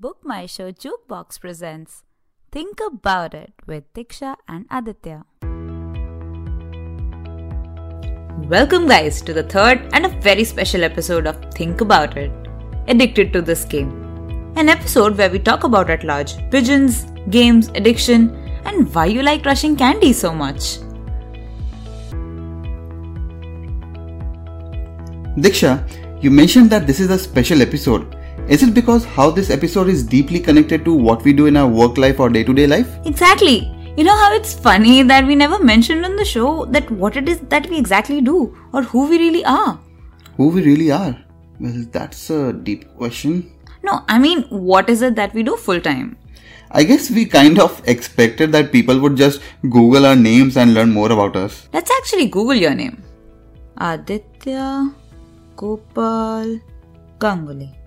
Book My Show Jukebox presents Think About It with Diksha and Aditya. Welcome, guys, to the third and a very special episode of Think About It Addicted to This Game. An episode where we talk about at large pigeons, games, addiction, and why you like crushing candy so much. Diksha, you mentioned that this is a special episode. Is it because how this episode is deeply connected to what we do in our work life or day to day life? Exactly. You know how it's funny that we never mentioned on the show that what it is that we exactly do or who we really are? Who we really are? Well, that's a deep question. No, I mean, what is it that we do full time? I guess we kind of expected that people would just Google our names and learn more about us. Let's actually Google your name Aditya Gopal Ganguly.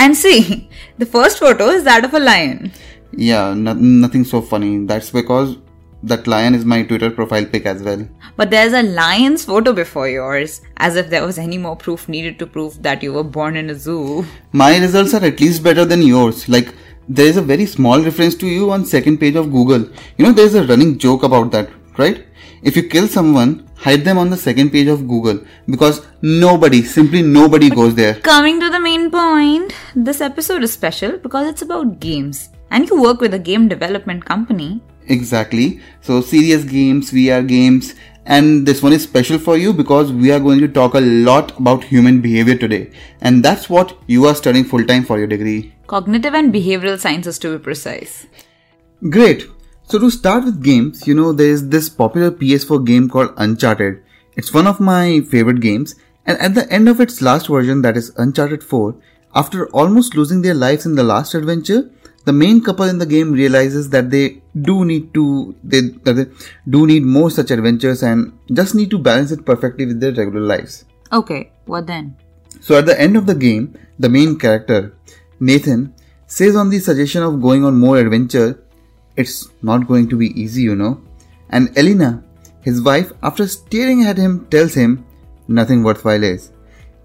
And see, the first photo is that of a lion. Yeah, no- nothing so funny. That's because that lion is my Twitter profile pic as well. But there's a lion's photo before yours, as if there was any more proof needed to prove that you were born in a zoo. My results are at least better than yours. Like, there is a very small reference to you on second page of Google. You know, there is a running joke about that, right? If you kill someone, hide them on the second page of Google because nobody, simply nobody goes there. Coming to the main point, this episode is special because it's about games. And you work with a game development company. Exactly. So, serious games, VR games, and this one is special for you because we are going to talk a lot about human behavior today. And that's what you are studying full time for your degree. Cognitive and behavioral sciences to be precise. Great. So to start with games, you know, there is this popular PS4 game called Uncharted. It's one of my favorite games, and at the end of its last version, that is Uncharted 4, after almost losing their lives in the last adventure, the main couple in the game realizes that they do need to they, that they do need more such adventures and just need to balance it perfectly with their regular lives. Okay, what then? So at the end of the game, the main character, Nathan, says on the suggestion of going on more adventure, it's not going to be easy, you know. And Elena, his wife, after staring at him, tells him, nothing worthwhile is.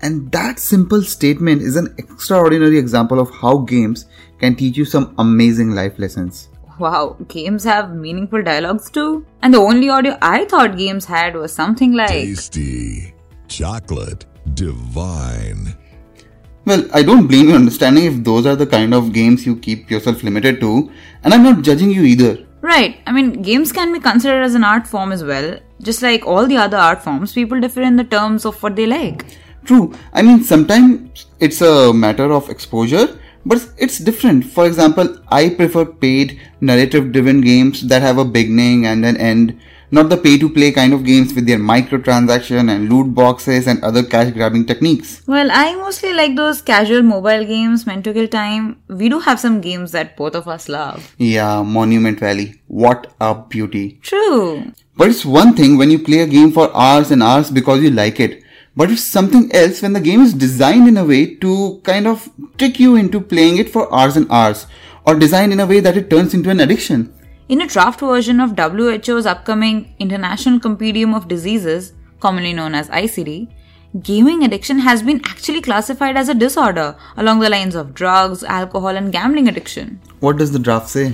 And that simple statement is an extraordinary example of how games can teach you some amazing life lessons. Wow, games have meaningful dialogues too? And the only audio I thought games had was something like Tasty. Chocolate. Divine. Well, I don't blame you understanding if those are the kind of games you keep yourself limited to, and I'm not judging you either. Right. I mean, games can be considered as an art form as well. Just like all the other art forms, people differ in the terms of what they like. True. I mean, sometimes it's a matter of exposure, but it's different. For example, I prefer paid, narrative driven games that have a beginning and an end, not the pay to play kind of games with their microtransaction and loot boxes and other cash grabbing techniques. Well, I mostly like those casual mobile games meant to kill time. We do have some games that both of us love. Yeah, Monument Valley. What a beauty. True. But it's one thing when you play a game for hours and hours because you like it. But it's something else when the game is designed in a way to kind of trick you into playing it for hours and hours, or designed in a way that it turns into an addiction. In a draft version of WHO's upcoming International Compendium of Diseases, commonly known as ICD, gaming addiction has been actually classified as a disorder along the lines of drugs, alcohol, and gambling addiction. What does the draft say?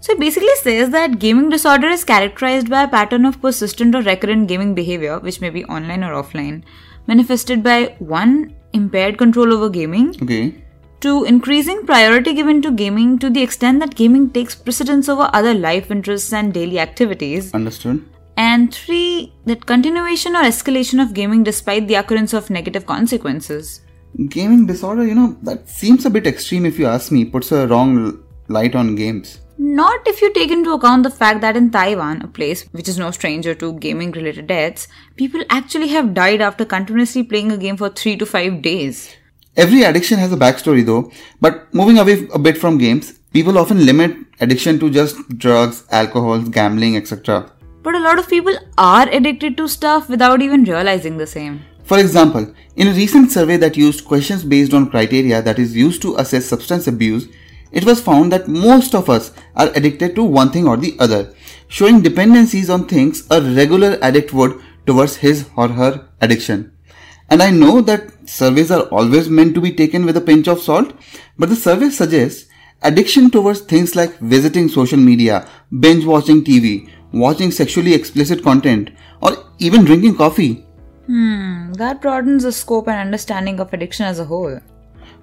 So it basically says that gaming disorder is characterized by a pattern of persistent or recurrent gaming behavior, which may be online or offline, manifested by 1. impaired control over gaming, Okay. 2. increasing priority given to gaming to the extent that gaming takes precedence over other life interests and daily activities, Understood. and 3. that continuation or escalation of gaming despite the occurrence of negative consequences. Gaming disorder, you know, that seems a bit extreme if you ask me, puts a wrong light on games. Not if you take into account the fact that in Taiwan, a place which is no stranger to gaming related deaths, people actually have died after continuously playing a game for 3 to 5 days. Every addiction has a backstory though, but moving away a bit from games, people often limit addiction to just drugs, alcohol, gambling, etc. But a lot of people are addicted to stuff without even realizing the same. For example, in a recent survey that used questions based on criteria that is used to assess substance abuse, it was found that most of us are addicted to one thing or the other, showing dependencies on things a regular addict would towards his or her addiction. And I know that surveys are always meant to be taken with a pinch of salt, but the survey suggests addiction towards things like visiting social media, binge watching TV, watching sexually explicit content, or even drinking coffee. Hmm, that broadens the scope and understanding of addiction as a whole.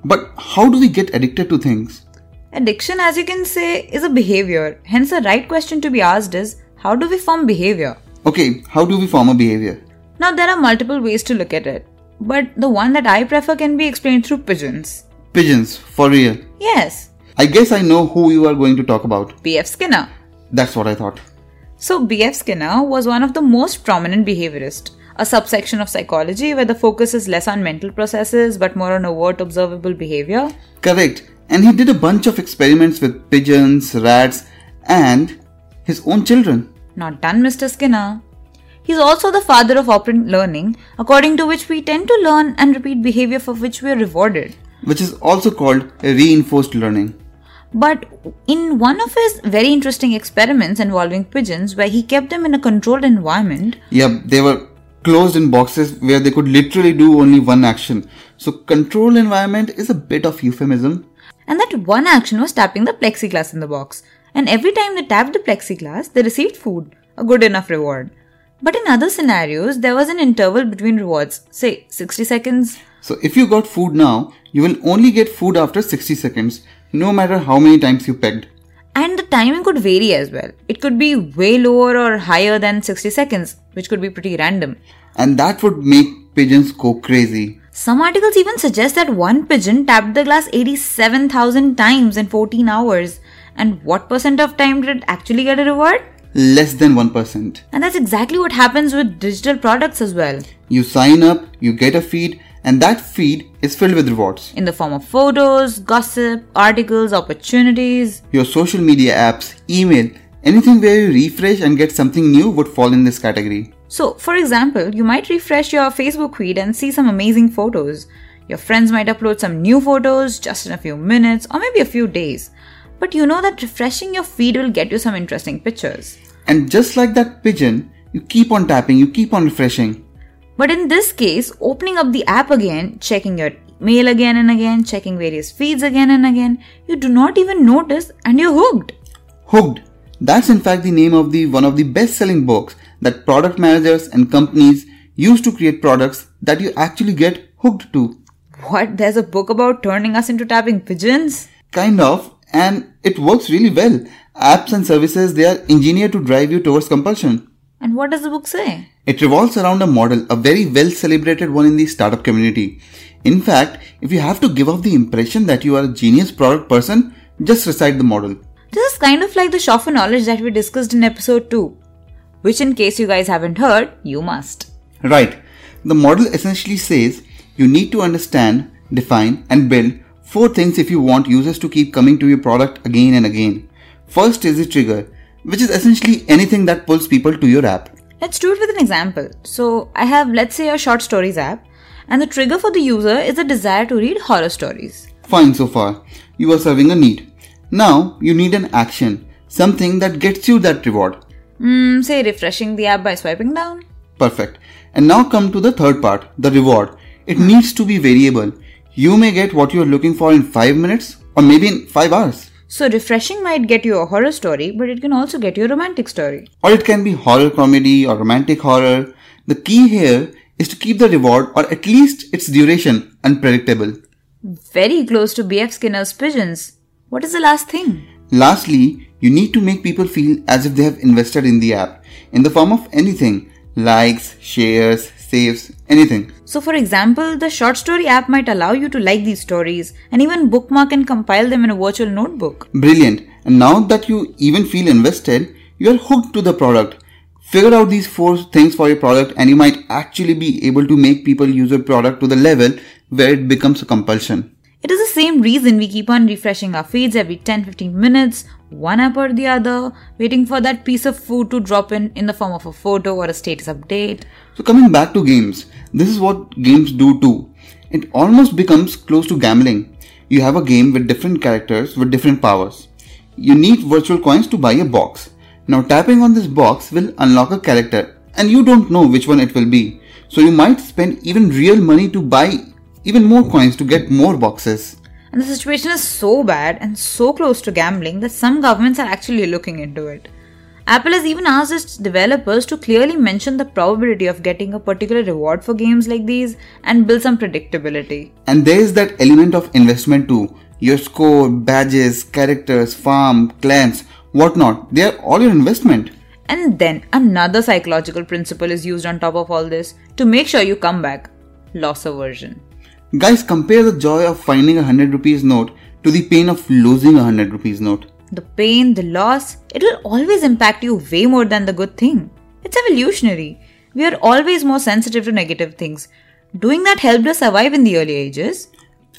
But how do we get addicted to things? Addiction, as you can say, is a behavior. Hence, the right question to be asked is how do we form behavior? Okay, how do we form a behavior? Now, there are multiple ways to look at it, but the one that I prefer can be explained through pigeons. Pigeons, for real. Yes, I guess I know who you are going to talk about. B.F. Skinner. That's what I thought. So, B.F. Skinner was one of the most prominent behaviorists, a subsection of psychology where the focus is less on mental processes but more on overt observable behavior. Correct. And he did a bunch of experiments with pigeons, rats, and his own children. Not done, Mr. Skinner. He's also the father of operant learning, according to which we tend to learn and repeat behavior for which we are rewarded. Which is also called reinforced learning. But in one of his very interesting experiments involving pigeons, where he kept them in a controlled environment, Yeah, they were closed in boxes where they could literally do only one action. So, controlled environment is a bit of euphemism. And that one action was tapping the plexiglass in the box. And every time they tapped the plexiglass, they received food, a good enough reward. But in other scenarios, there was an interval between rewards, say 60 seconds. So, if you got food now, you will only get food after 60 seconds, no matter how many times you pegged. And the timing could vary as well. It could be way lower or higher than 60 seconds, which could be pretty random. And that would make pigeons go crazy. Some articles even suggest that one pigeon tapped the glass 87,000 times in 14 hours. And what percent of time did it actually get a reward? Less than 1%. And that's exactly what happens with digital products as well. You sign up, you get a feed, and that feed is filled with rewards. In the form of photos, gossip, articles, opportunities. Your social media apps, email, anything where you refresh and get something new would fall in this category. So, for example, you might refresh your Facebook feed and see some amazing photos. Your friends might upload some new photos just in a few minutes or maybe a few days. But you know that refreshing your feed will get you some interesting pictures. And just like that pigeon, you keep on tapping, you keep on refreshing. But in this case, opening up the app again, checking your mail again and again, checking various feeds again and again, you do not even notice and you're hooked. Hooked. That's in fact the name of the one of the best-selling books that product managers and companies use to create products that you actually get hooked to. What? There's a book about turning us into tapping pigeons? Kind of, and it works really well. Apps and services they are engineered to drive you towards compulsion. And what does the book say? It revolves around a model, a very well celebrated one in the startup community. In fact, if you have to give off the impression that you are a genius product person, just recite the model. This is kind of like the shop knowledge that we discussed in episode 2, which, in case you guys haven't heard, you must. Right. The model essentially says you need to understand, define, and build four things if you want users to keep coming to your product again and again. First is the trigger, which is essentially anything that pulls people to your app. Let's do it with an example. So, I have, let's say, a short stories app, and the trigger for the user is a desire to read horror stories. Fine so far. You are serving a need. Now you need an action, something that gets you that reward. Hmm, say refreshing the app by swiping down. Perfect. And now come to the third part, the reward. It needs to be variable. You may get what you're looking for in 5 minutes or maybe in 5 hours. So, refreshing might get you a horror story, but it can also get you a romantic story. Or it can be horror comedy or romantic horror. The key here is to keep the reward or at least its duration unpredictable. Very close to BF Skinner's pigeons. What is the last thing? Lastly, you need to make people feel as if they have invested in the app in the form of anything likes, shares, saves, anything. So, for example, the short story app might allow you to like these stories and even bookmark and compile them in a virtual notebook. Brilliant. And now that you even feel invested, you are hooked to the product. Figure out these four things for your product and you might actually be able to make people use your product to the level where it becomes a compulsion. It is the same reason we keep on refreshing our feeds every 10 15 minutes, one app or the other, waiting for that piece of food to drop in in the form of a photo or a status update. So coming back to games, this is what games do too. It almost becomes close to gambling. You have a game with different characters with different powers. You need virtual coins to buy a box. Now tapping on this box will unlock a character and you don't know which one it will be. So you might spend even real money to buy even more coins to get more boxes. And the situation is so bad and so close to gambling that some governments are actually looking into it. Apple has even asked its developers to clearly mention the probability of getting a particular reward for games like these and build some predictability. And there is that element of investment too. Your score, badges, characters, farm, clans, whatnot, they are all your investment. And then another psychological principle is used on top of all this to make sure you come back loss aversion. Guys, compare the joy of finding a 100 rupees note to the pain of losing a 100 rupees note. The pain, the loss, it will always impact you way more than the good thing. It's evolutionary. We are always more sensitive to negative things. Doing that helped us survive in the early ages.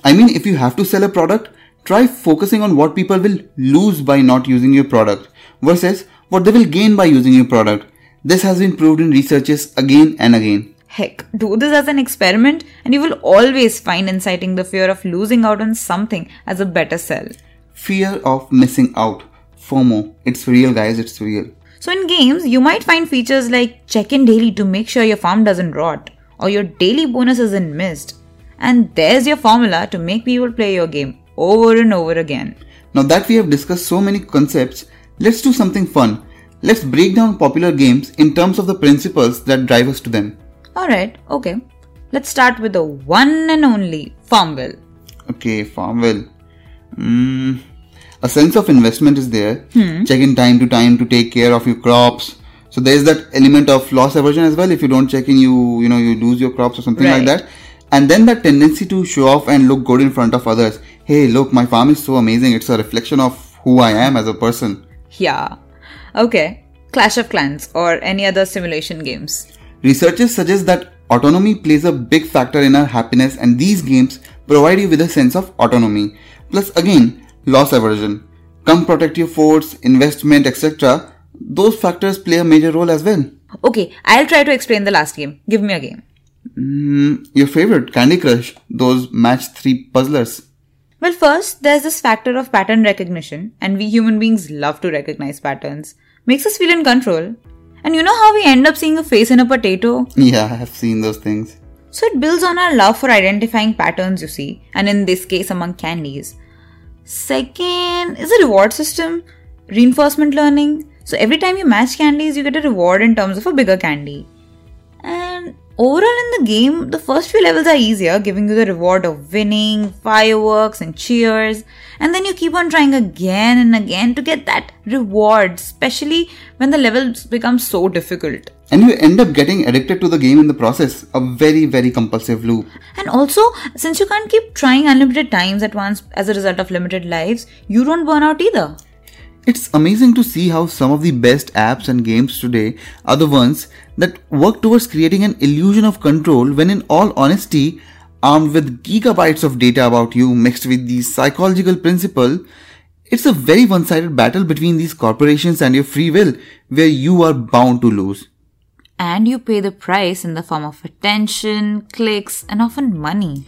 I mean, if you have to sell a product, try focusing on what people will lose by not using your product versus what they will gain by using your product. This has been proved in researches again and again. Heck, do this as an experiment and you will always find inciting the fear of losing out on something as a better sell. Fear of missing out. FOMO. It's real, guys, it's real. So, in games, you might find features like check in daily to make sure your farm doesn't rot, or your daily bonus isn't missed. And there's your formula to make people play your game over and over again. Now that we have discussed so many concepts, let's do something fun. Let's break down popular games in terms of the principles that drive us to them. Alright, okay. Let's start with the one and only Farmville. Okay, Farmville. Mm, a sense of investment is there. Check in time to time to take care of your crops. So there's that element of loss aversion as well. If you don't check in, you you know you lose your crops or something like that. And then that tendency to show off and look good in front of others. Hey, look, my farm is so amazing. It's a reflection of who I am as a person. Yeah. Okay. Clash of Clans or any other simulation games. Researchers suggest that autonomy plays a big factor in our happiness, and these games provide you with a sense of autonomy. Plus, again, loss aversion. Come protect your forts, investment, etc. Those factors play a major role as well. Okay, I'll try to explain the last game. Give me a game. Mm, your favorite, Candy Crush, those match 3 puzzlers. Well, first, there's this factor of pattern recognition, and we human beings love to recognize patterns. Makes us feel in control. And you know how we end up seeing a face in a potato? Yeah, I have seen those things. So it builds on our love for identifying patterns, you see, and in this case, among candies. Second is a reward system, reinforcement learning. So every time you match candies, you get a reward in terms of a bigger candy. Overall, in the game, the first few levels are easier, giving you the reward of winning, fireworks, and cheers. And then you keep on trying again and again to get that reward, especially when the levels become so difficult. And you end up getting addicted to the game in the process. A very, very compulsive loop. And also, since you can't keep trying unlimited times at once as a result of limited lives, you don't burn out either. It's amazing to see how some of the best apps and games today are the ones that work towards creating an illusion of control when, in all honesty, armed with gigabytes of data about you mixed with the psychological principle, it's a very one sided battle between these corporations and your free will where you are bound to lose. And you pay the price in the form of attention, clicks, and often money.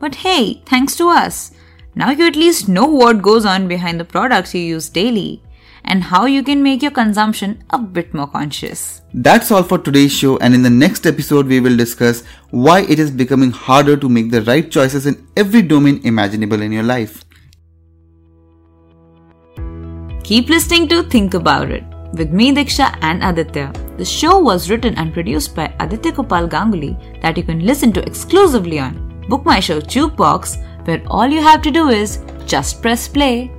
But hey, thanks to us, now you at least know what goes on behind the products you use daily and how you can make your consumption a bit more conscious. That's all for today's show, and in the next episode, we will discuss why it is becoming harder to make the right choices in every domain imaginable in your life. Keep listening to Think About It with me, Diksha, and Aditya. The show was written and produced by Aditya Gopal Ganguly that you can listen to exclusively on Book My Show Jukebox, where all you have to do is just press play